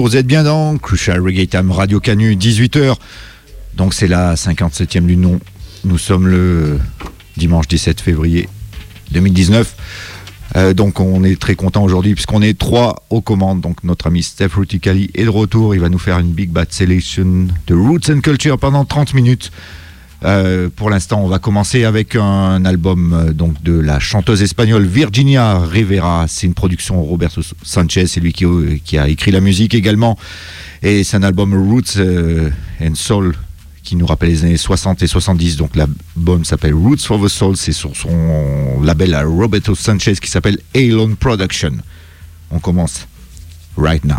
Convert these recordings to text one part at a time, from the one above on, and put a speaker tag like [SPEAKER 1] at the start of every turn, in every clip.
[SPEAKER 1] Vous êtes bien dans Crucial Reggae Time Radio Canu, 18h. Donc c'est la 57e du nom. Nous sommes le dimanche 17 février 2019. Euh, donc on est très content aujourd'hui puisqu'on est trois aux commandes. Donc notre ami Steph Ruticali est de retour. Il va nous faire une Big Bad Selection de Roots and Culture pendant 30 minutes. Euh, pour l'instant, on va commencer avec un album euh, donc de la chanteuse espagnole Virginia Rivera. C'est une production Roberto Sanchez, c'est lui qui, qui, a écrit la musique également. Et c'est un album Roots and Soul qui nous rappelle les années 60 et 70. Donc l'album s'appelle Roots for the Soul. C'est sur son label à Roberto Sanchez qui s'appelle Alone Production. On commence right now.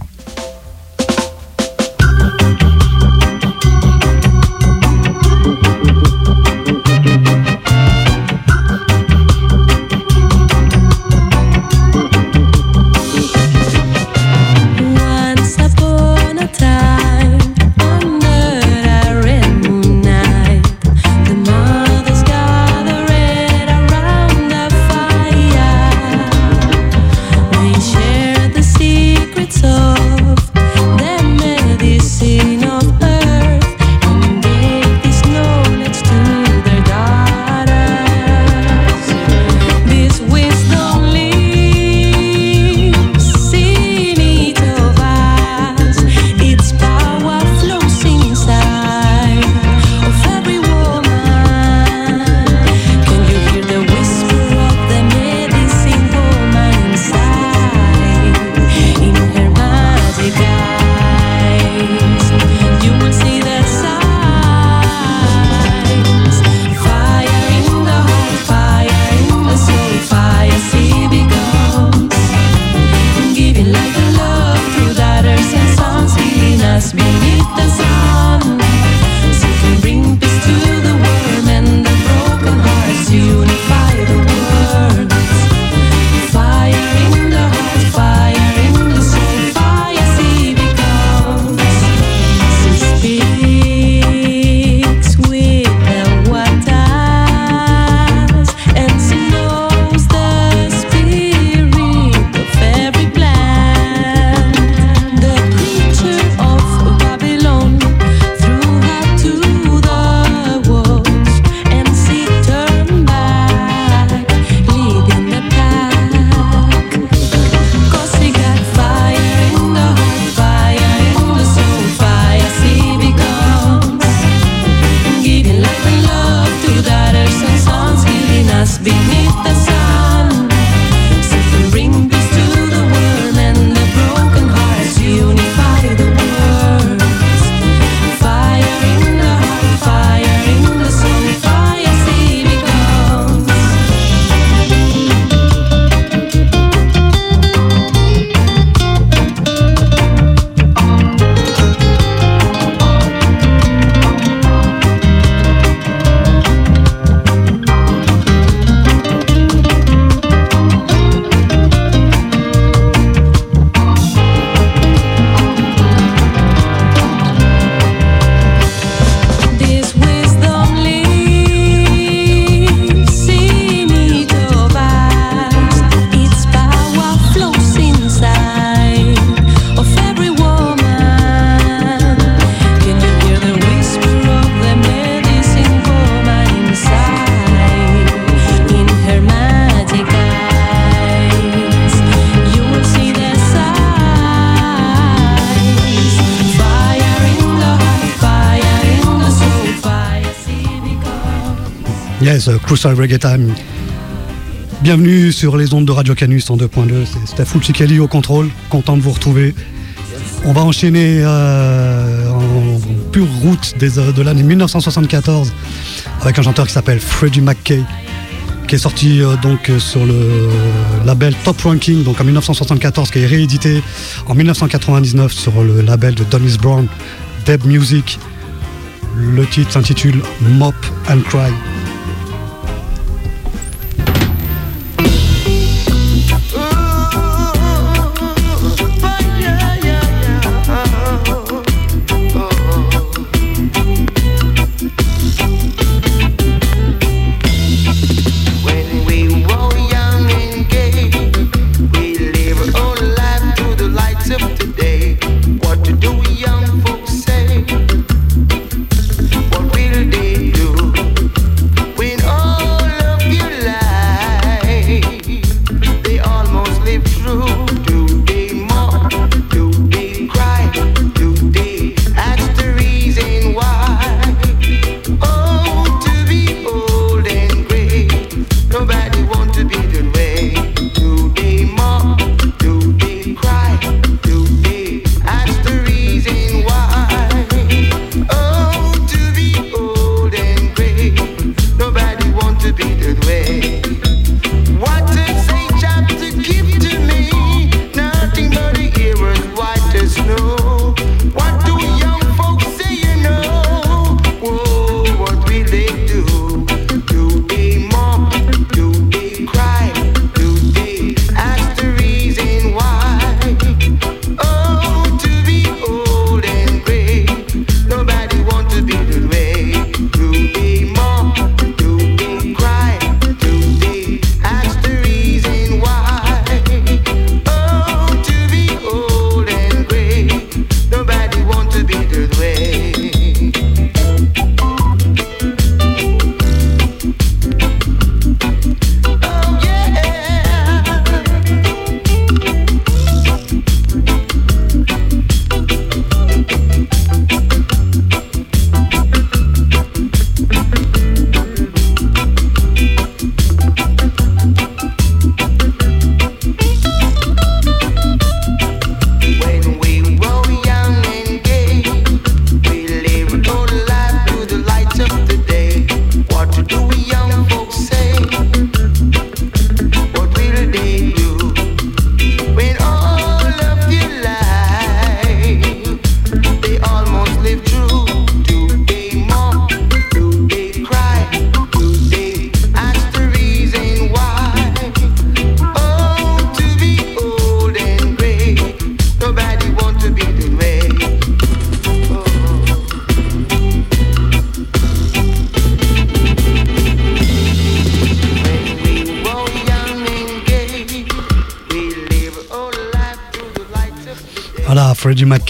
[SPEAKER 2] Crucial Reggae Time. Bienvenue sur les ondes de Radio Canus en 2.2. C'est Steph Ucikeli au contrôle. Content de vous retrouver. On va enchaîner euh, en, pure route des, euh, de l'année 1974 avec un chanteur qui s'appelle Freddie McKay qui est sorti euh, donc sur le label Top Ranking donc en 1974 qui est réédité en 1999 sur le label de Dennis Brown Deb Music. Le titre s'intitule Mop and Cry.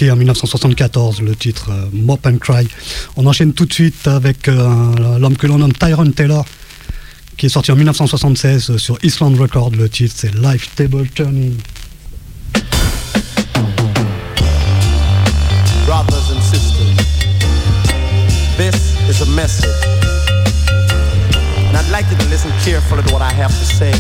[SPEAKER 3] En 1974, le titre euh, Mop and Cry. On enchaîne tout de suite avec euh, l'homme que l'on nomme Tyrone Taylor, qui est sorti en 1976 sur Island Record. Le titre c'est Life Table Turning.
[SPEAKER 4] Brothers and sisters, this is a message. And I'd like you to listen carefully to what I have to say.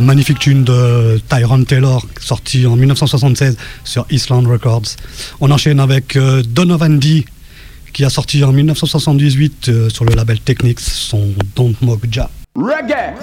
[SPEAKER 3] Magnifique tune de Tyrone Taylor, sorti en 1976 sur Island Records. On enchaîne avec euh, Donovan D, qui a sorti en 1978 euh, sur le label Technics son Don't Mock Ja. Reggae.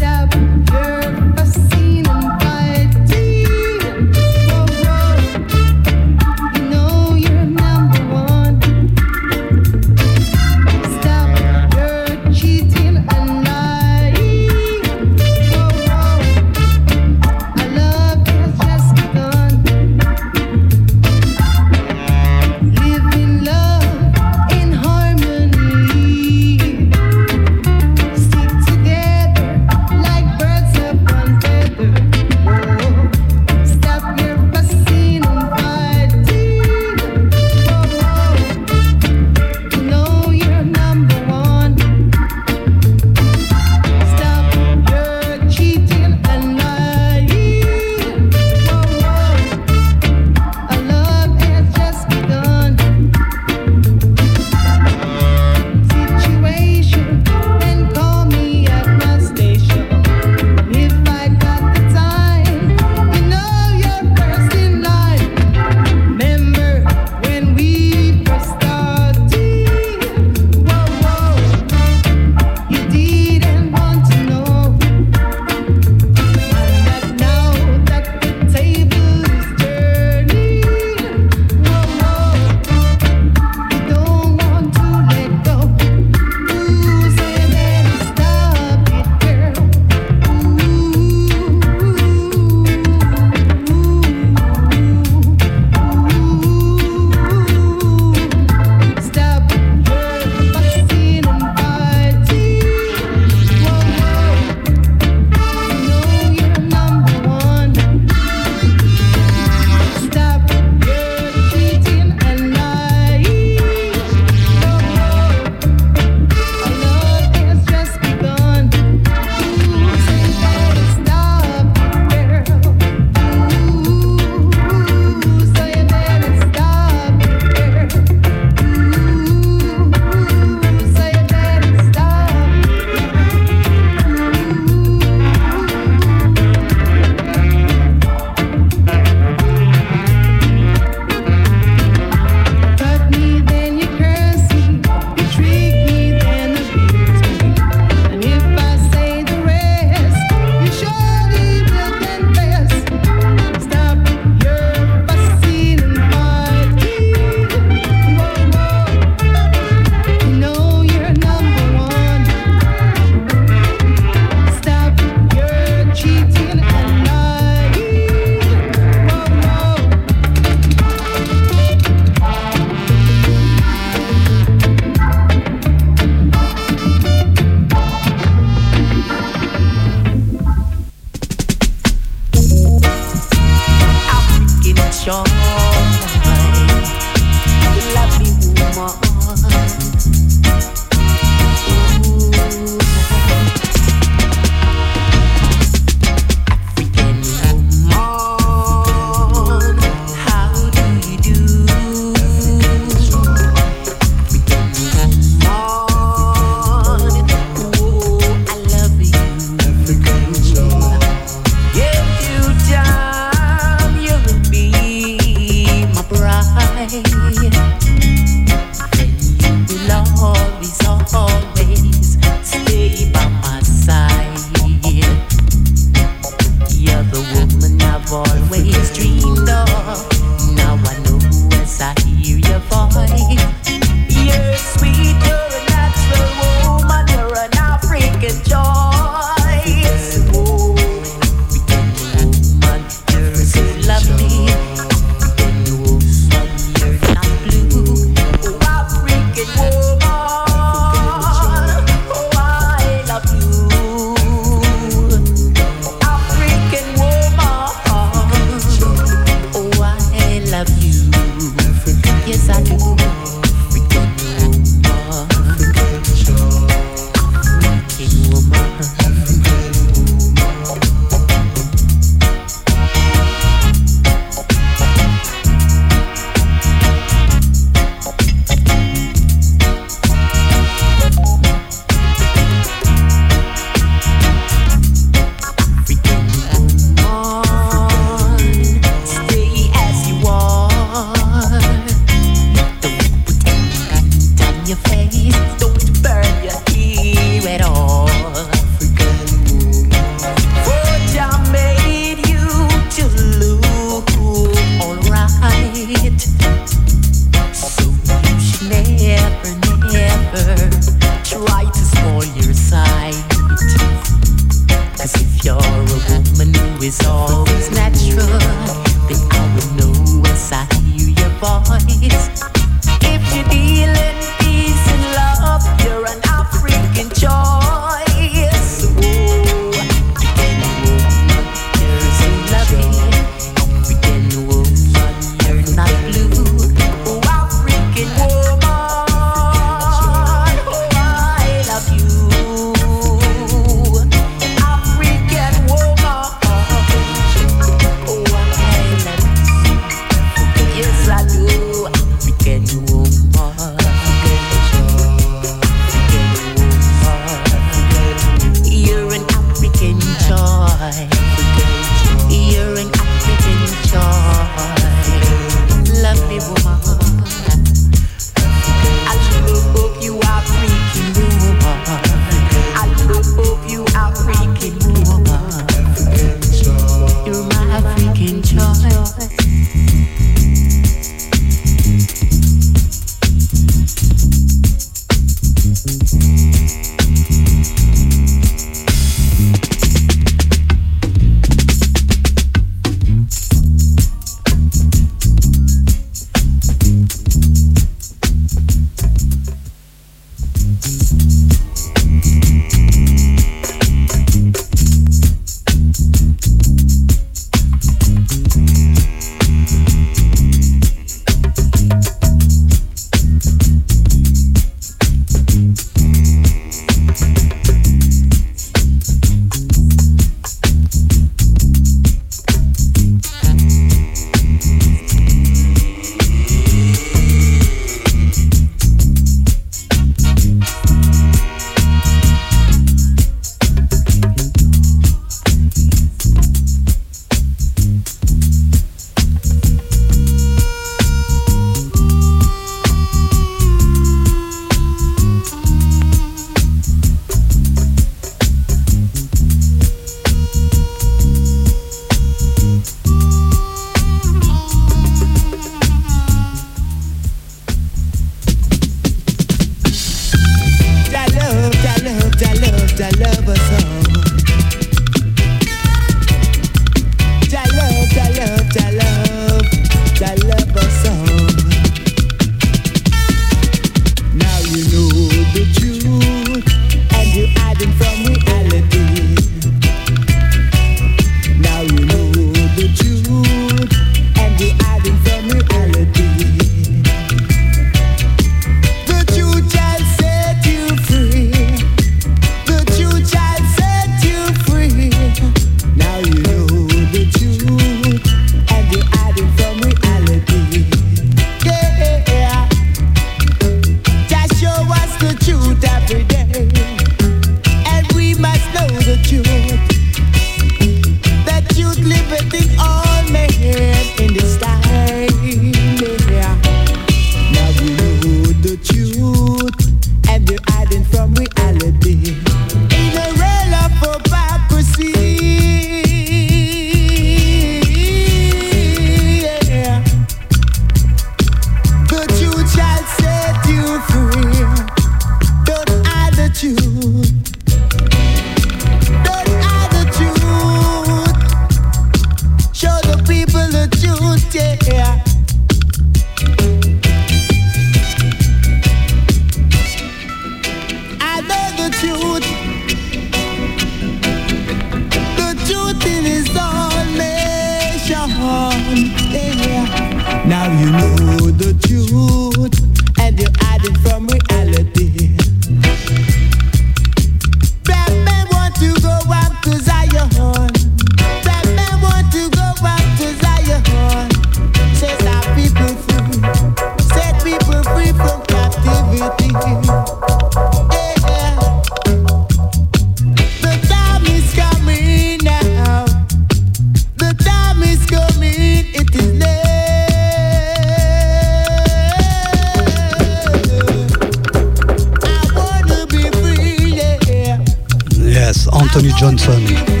[SPEAKER 5] Johnson.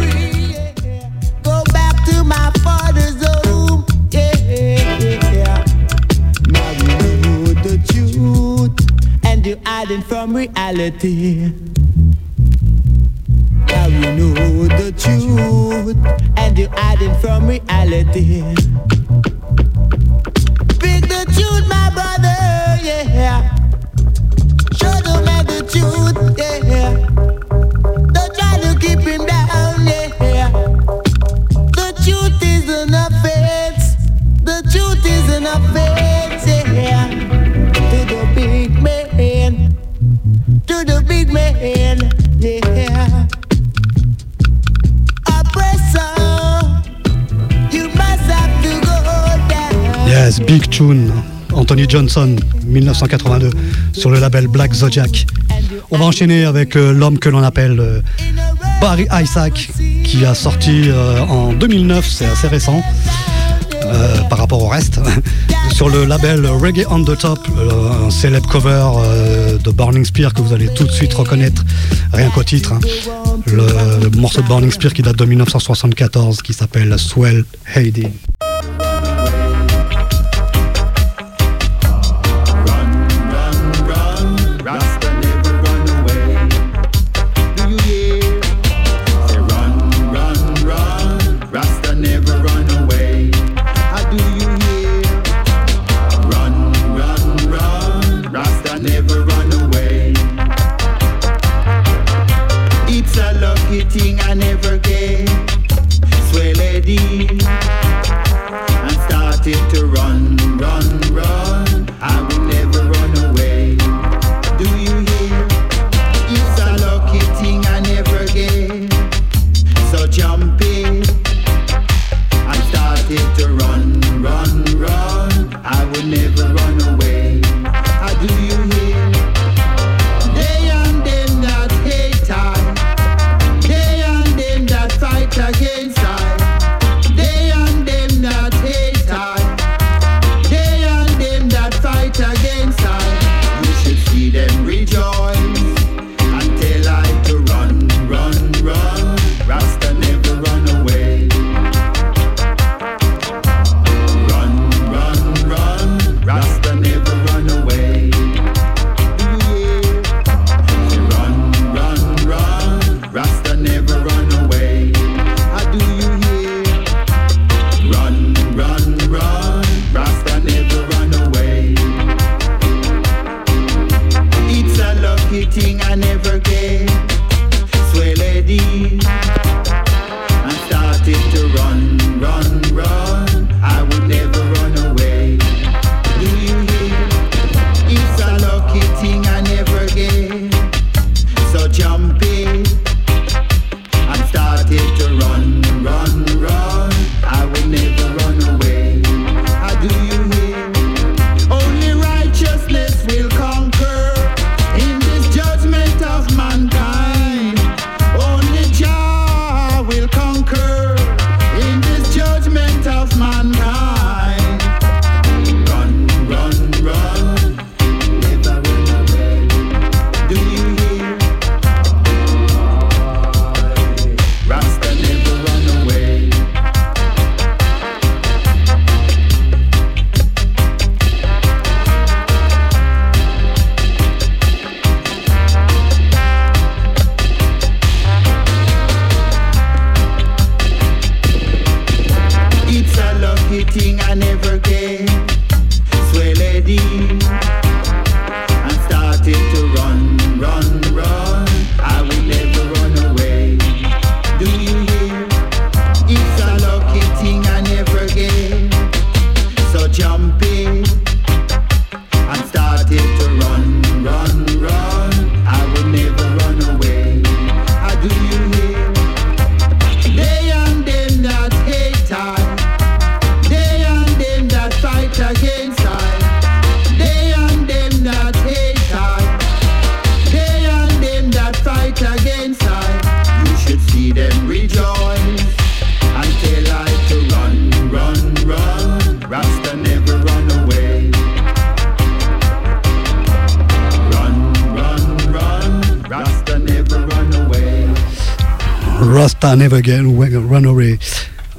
[SPEAKER 2] from reality. Now you know the truth, and you're hiding from reality.
[SPEAKER 5] Pink Tune, Anthony Johnson, 1982, sur le label Black Zodiac. On va enchaîner avec euh, l'homme que l'on appelle euh, Barry Isaac, qui a sorti euh, en 2009, c'est assez récent par rapport au reste, sur le label Reggae on the Top, un célèbre cover de Burning Spear que vous allez tout de suite reconnaître, rien qu'au titre. Hein. Le, morceau de Burning Spear qui date de 1974 qui s'appelle Swell
[SPEAKER 6] Hayden.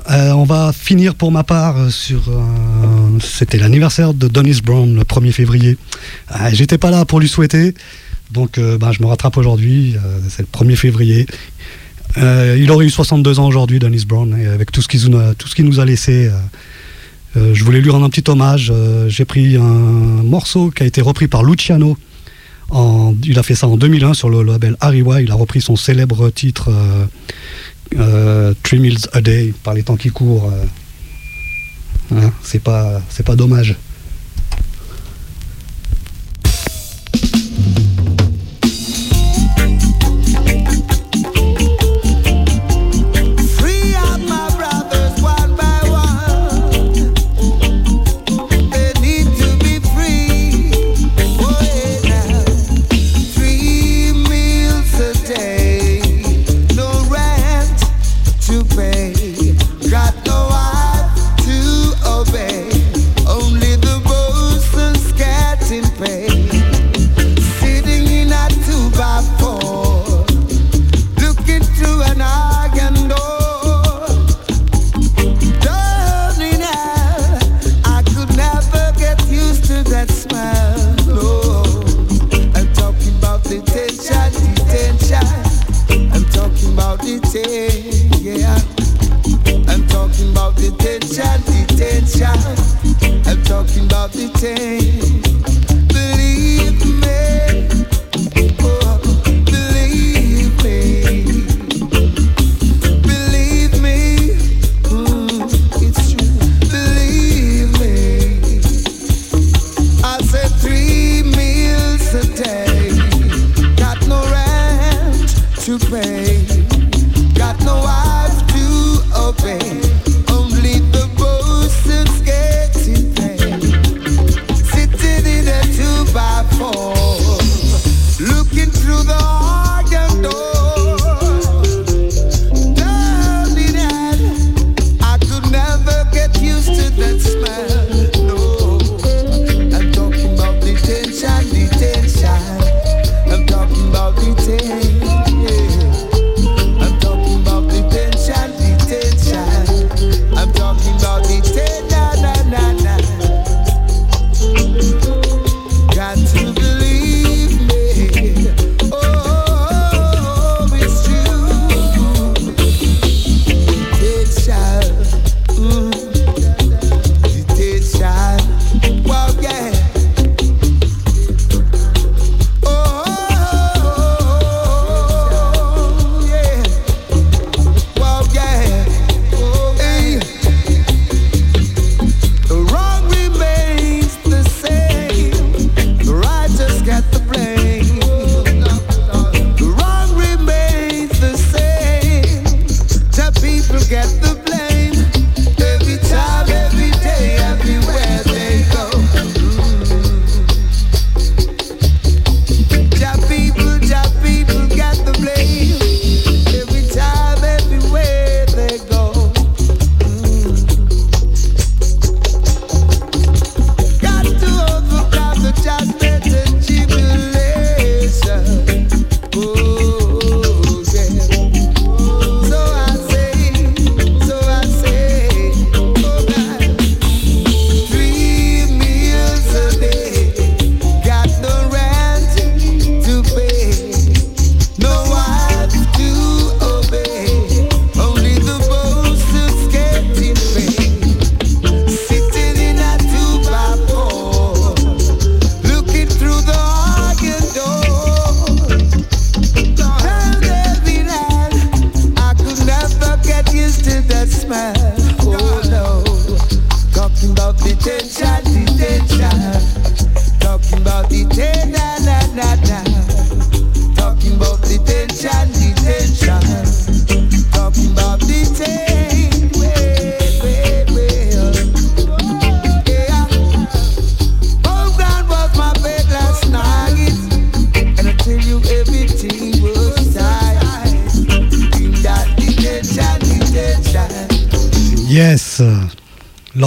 [SPEAKER 6] Euh, on va finir pour ma part euh, sur. Euh, c'était l'anniversaire de Dennis Brown le 1er février. Ah, j'étais pas là pour lui souhaiter, donc ben, je me rattrape aujourd'hui. C'est le 1er février. il aurait eu 62 ans aujourd'hui, Dennis Brown, avec tout ce qu'il nous a laissé. je voulais lui rendre un petit hommage. J'ai pris un morceau qui a été repris par Luciano. Il a fait ça en 2001 sur le label Ariwa. Il a repris son célèbre titre euh, three meals a day par les temps qui courent, euh, hein, c'est pas dommage.
[SPEAKER 7] The
[SPEAKER 6] it.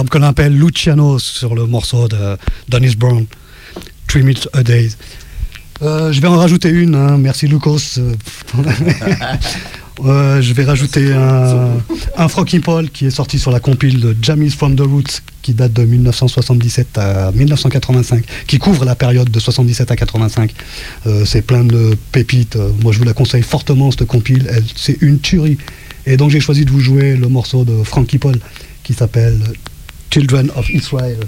[SPEAKER 6] que l'on appelle Luciano sur le morceau de Dennis Brown, Three Minutes a Day. Euh, je vais en rajouter une, hein. merci Lucas. Euh, je vais rajouter un, un Frocking Paul qui est sorti sur la compile de Jammies from the Roots qui date de 1977 à 1985, qui couvre la période de 77 à 85. Euh, c'est plein de pépites. Moi je vous la conseille fortement cette compile, c'est une tuerie. Et donc j'ai choisi de vous jouer le morceau de Frankie Paul qui s'appelle
[SPEAKER 7] Children of Israel.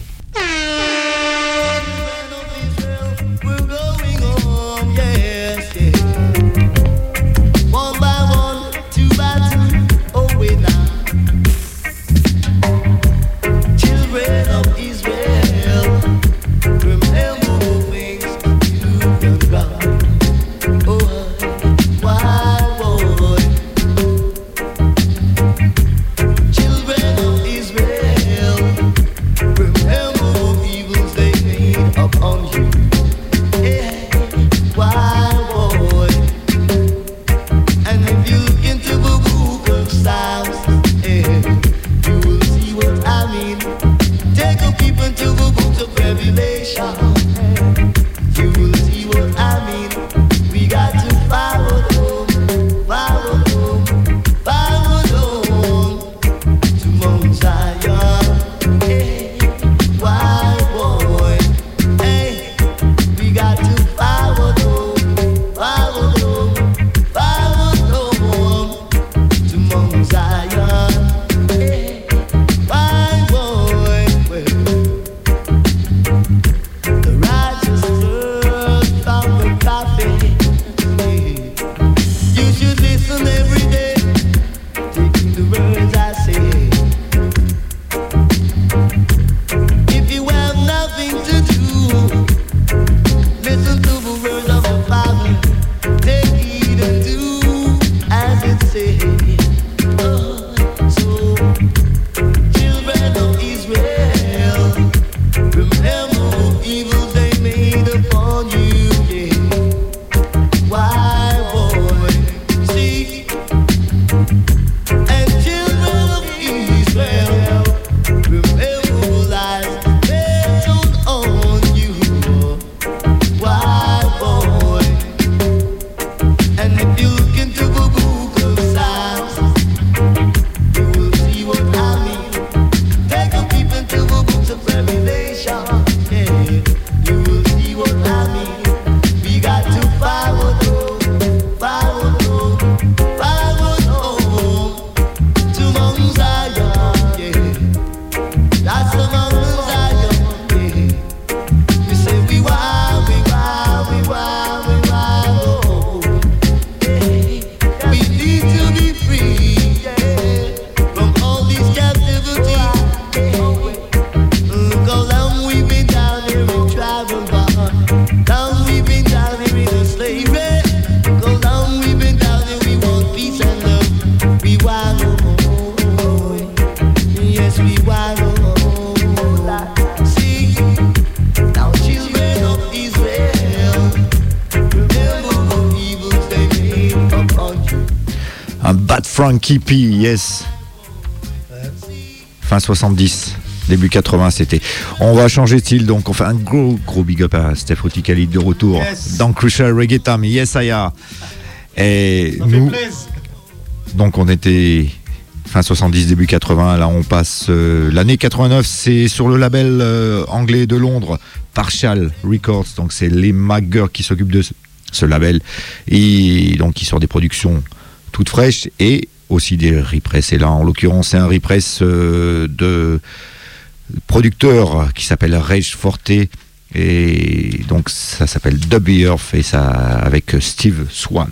[SPEAKER 7] Yes.
[SPEAKER 8] Fin 70, début 80, c'était. On va changer de style, donc on fait un gros, gros big up à Steph Khalid de retour dans Crucial Reggae Time. Yes, am. Et nous, donc on était fin 70, début 80. Là, on passe euh, l'année 89. C'est sur le label euh, anglais de Londres, Partial Records. Donc c'est les Maggers qui s'occupent de ce, ce label et donc qui sort des productions toutes fraîches et aussi des repress. Et là, en l'occurrence, c'est un repress euh, de producteur qui s'appelle Rage Forte. Et donc ça s'appelle Dub Earth et ça avec Steve Swan.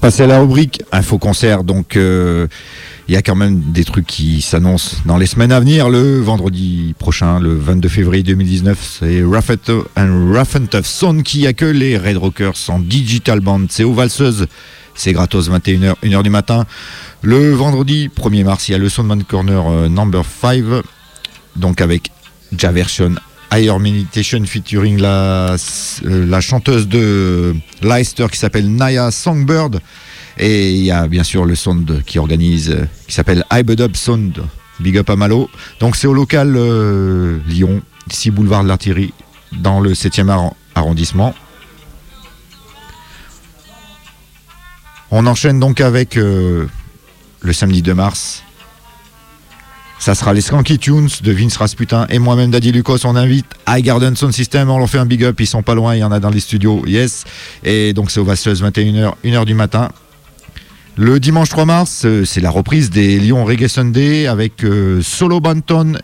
[SPEAKER 8] Passer à la rubrique info concert. Donc, euh, il y a quand même des trucs qui s'annoncent dans les semaines à venir. Le vendredi prochain, le 22 février 2019, c'est Rough and Rough and qui accueille les Red Rockers en digital band. C'est aux valseuses. C'est gratos 21h, 1h du matin. Le vendredi 1er mars, il y a le Soundman Corner euh, number 5. Donc avec Javersion Higher Meditation featuring la, euh, la chanteuse de Leicester qui s'appelle Naya Songbird. Et il y a bien sûr le Sound qui organise, euh, qui s'appelle Ibedub Sound. Big up à Malo. Donc c'est au local euh, Lyon, ici boulevard de l'Artillerie, dans le 7e arr- arrondissement. On enchaîne donc avec le samedi 2 mars. Ça sera les Skanky Tunes de Vince Rasputin et moi-même Daddy Lucas. On invite High Garden Sound System. On leur fait un big up. Ils sont pas loin. Il y en a dans les studios. Yes. Et donc c'est au Vasseuse 21h, 1h du matin. Le dimanche 3 mars, euh, c'est la reprise des Lyon Reggae Sunday avec euh, Solo Banton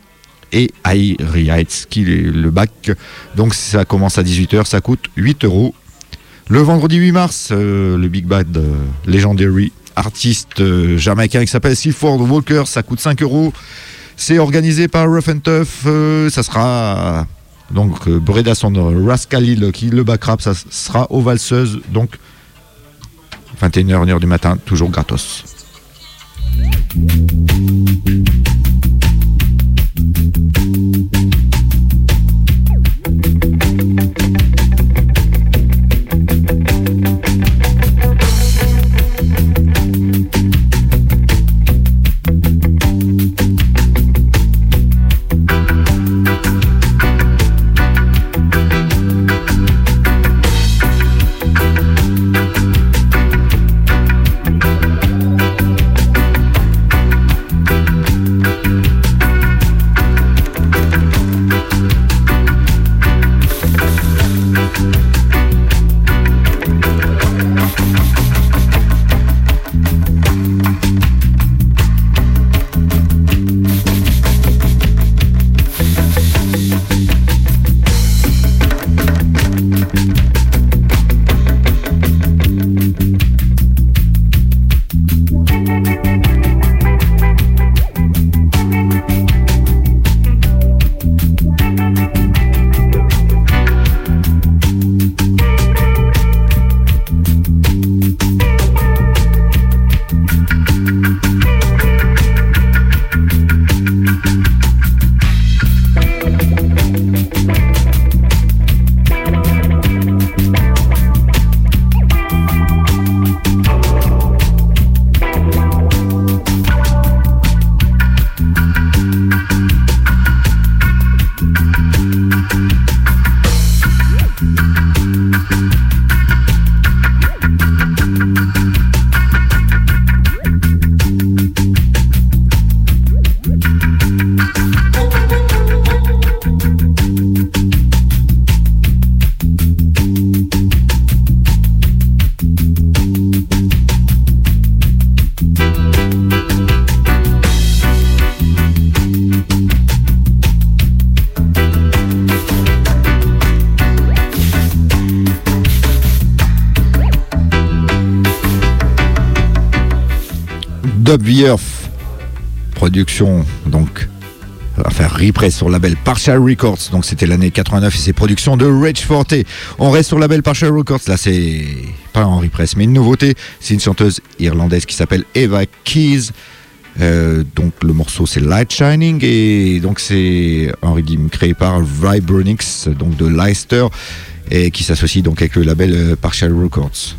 [SPEAKER 8] et Airy Heights qui est le bac. Donc ça commence à 18h. Ça coûte 8 euros. Le vendredi 8 mars, euh, le Big Bad Legendary artiste euh, jamaïcain qui s'appelle Seaford Walker, ça coûte 5 euros. C'est organisé par Rough and Tough. euh, ça sera donc euh, Breda son Rascalil qui le backrap, ça sera aux valseuses. Donc 21h, 1h du matin, toujours gratos. Earth, production donc faire repress sur le label Partial Records. Donc c'était l'année 89 et c'est production de Rage Forte. On reste sur le label Partial Records. Là c'est pas en repress mais une nouveauté. C'est une chanteuse irlandaise qui s'appelle Eva Keys. Euh, donc le morceau c'est Light Shining et donc c'est un rhythm créé par Vibronix donc de Leicester et qui s'associe donc avec le label euh, Partial Records.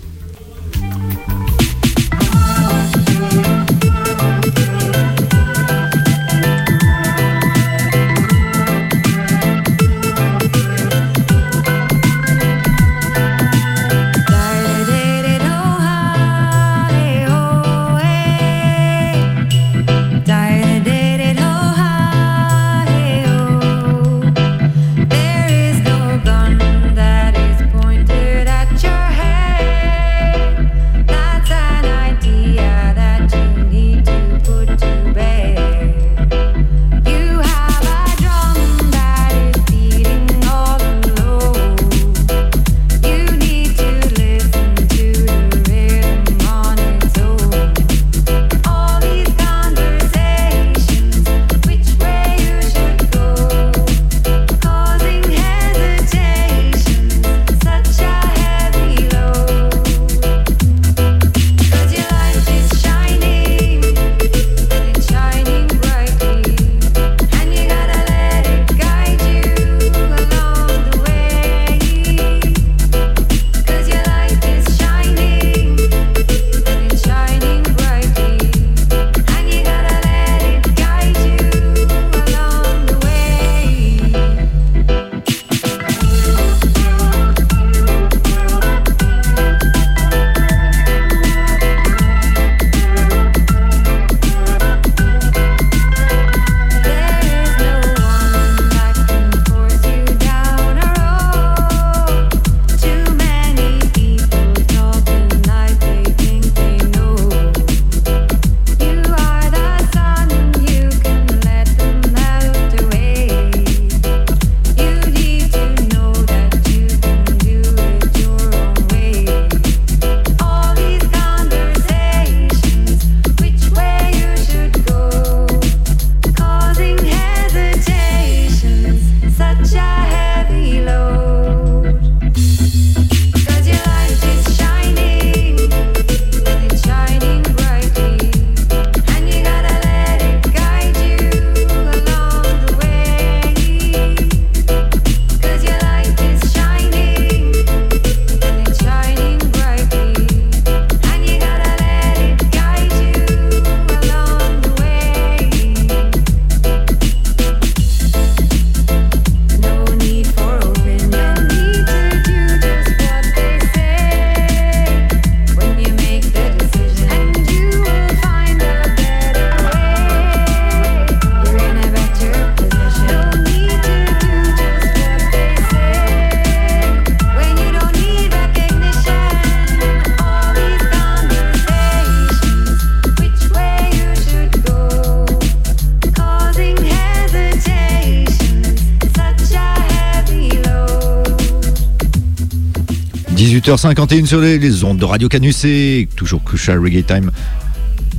[SPEAKER 8] 18h51 sur les, ondes de Radio Canus et toujours Crucial Reggae Time.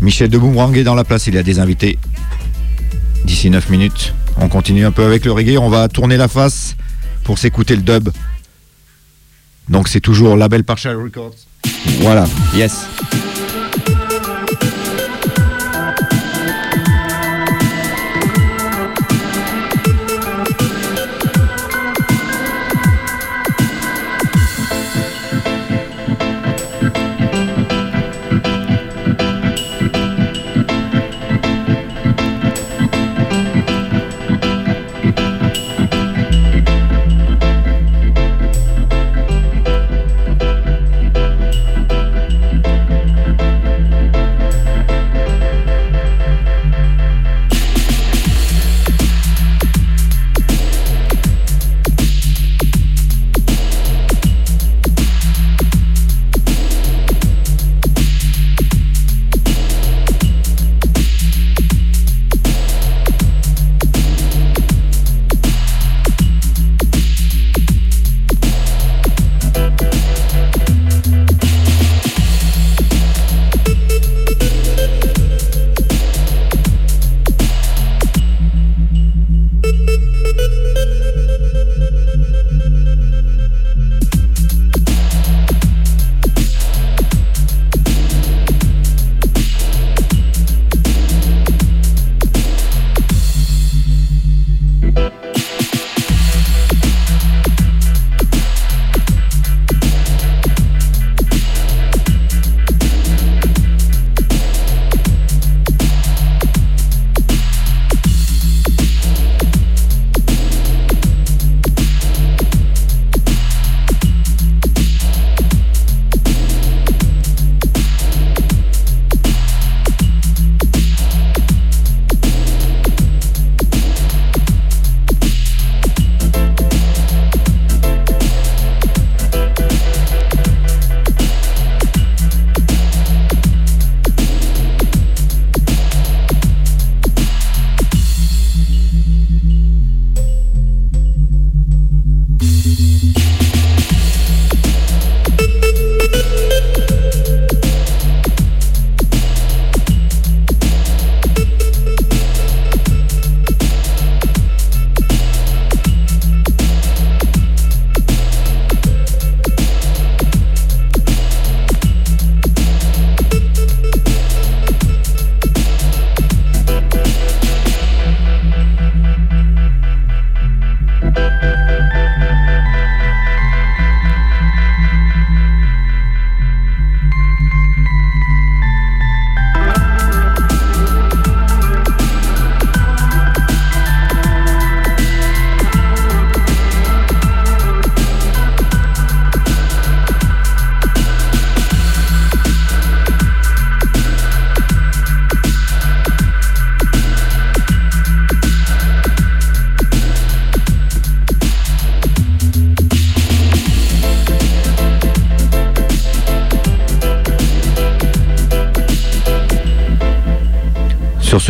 [SPEAKER 8] Michel de Boomerang est dans la place, il y a des invités. D'ici 9 minutes, on continue un peu avec le reggae, on va tourner la face pour s'écouter le dub. Donc c'est toujours label Partial Records. Voilà, yes.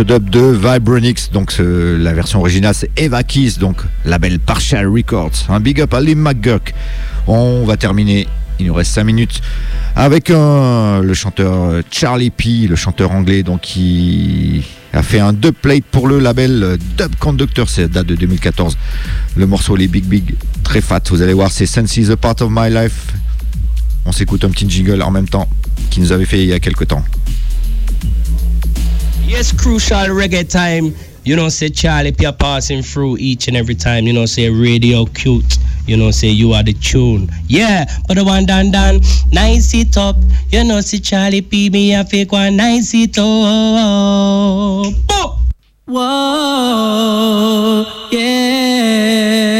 [SPEAKER 8] Dub de Vibronix. Donc la version originale c'est Eva Keys, donc label Partial Records. Un big up à Lim McGurk. On va terminer, il nous reste 5 minutes, avec le chanteur Charlie P, le chanteur anglais, donc qui a fait un dub plate pour le label Dub Conductor, c'est date de 2014. Le morceau les Big Big, très fat, vous allez voir, c'est Sense is a part of my life. On s'écoute un petit jingle en même temps, qui nous avait fait il y a quelques temps.
[SPEAKER 9] Yes, crucial reggae time. You know, say Charlie P are passing through each and every time. You know, say radio cute. You know, say you are the tune. Yeah, but the one done done, nice it up. You know, say Charlie P me a fake one, nice it up. Boom!
[SPEAKER 3] Whoa, yeah.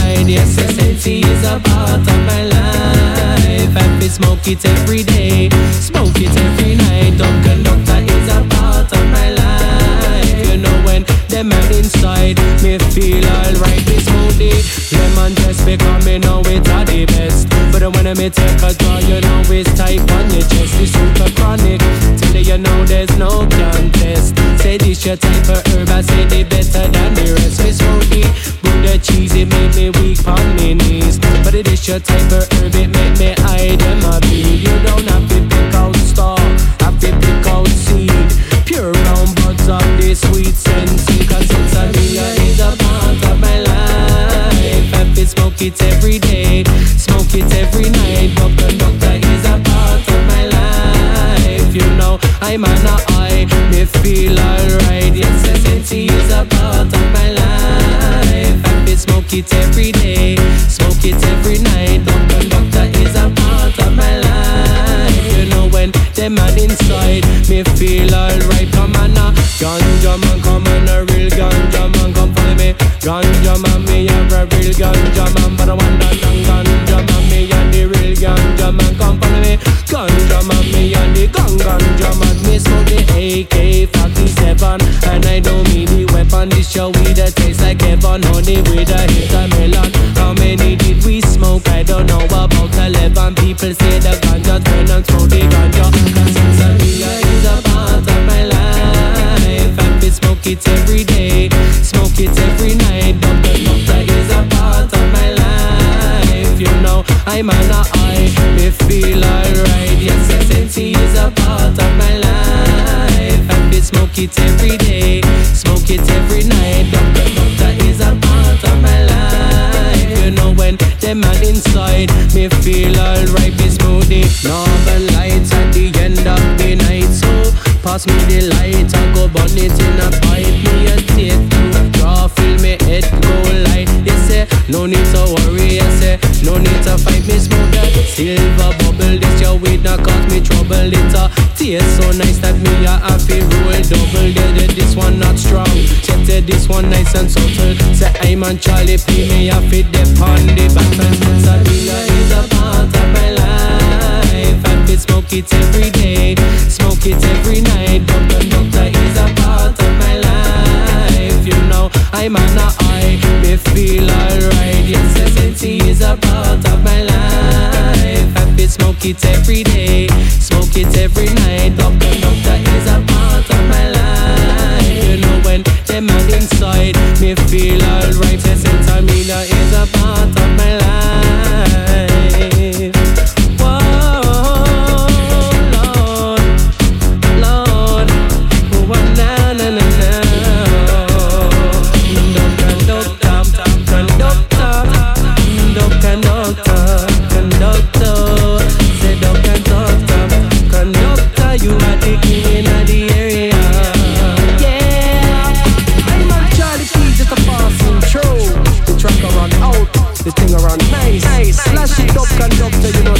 [SPEAKER 3] Listen. Yes, sense is a part of my life. I smoke it every day, smoke it every night. Dumb conductor is a part of are inside, me feel alright. Me smoothie, lemon just because me know it's a the best. But when I me take a draw, you know it's tight on your chest. It's super chronic, till you know there's no contest. Say this your type of herb, I say they better than the rest. Me smoothie, the cheese, it make me weak on me knees. But it is your type of herb, it make me hide them a beat. You don't have to pick out star, have to pick out seed. Pure round buds of the sweet sensei Cause Sansaria is a part of my life. Happy smoke it every day, smoke it every night. But conductor is a part of my life. You know, I'm an I, me feel alright. Yes, Sensei is a part of my life. Happy smoke it every day, smoke it every night. But conductor is a part of my life when them mad inside. Me feel alright, come on now Ganja man, come on a real ganja man Come follow me. Ganja man, me a real ganja man But I want that ganja man Me the real ganja man Come follow me. Ganja man, me and the gun ganja man. Me smoke the AK-47 And I don't mean the weapon. This your weed that tastes like heaven. Honey with a hit of melon. How many did we smoke? I don't know about 11 People say the ganja turn and smoke the ganja. Cause is a part of my life. Happy smoke it every day. Smoke it every night. Doctor, doctor is a part of my life Know, I'm an I Me feel alright. Yes, SNC is a part of my life. Happy smoke it every day Smoke it every night. Doctor, doctor is a part of my life. You know when them mad inside Me feel alright, be smoothie Northern lights at the end of the night. So pass me the light. I go burn it in a pipe. Me a take draw Fill me head go light You say. No need to worry You say. No need to fight me smoke that silver bubble. This your weed not cause me trouble. It's a taste so nice that me a happy roll double. Yeah, this one not strong. Check this one nice and subtle. Say I'm on Charlie P Me a fit the on the And Sansaria is a part of my life. Happy smoke it every day Smoke it every night. Doctor, doctor is a part of my life I'm an I, they feel alright. Yes, SNT is a part of my life. I feel smoke it every day, smoke it every night. Doctor, doctor is a part of my life. You know when them mad inside, me feel alright. Yes, Santamina is a part of my life.
[SPEAKER 10] Dubs and dubs, you know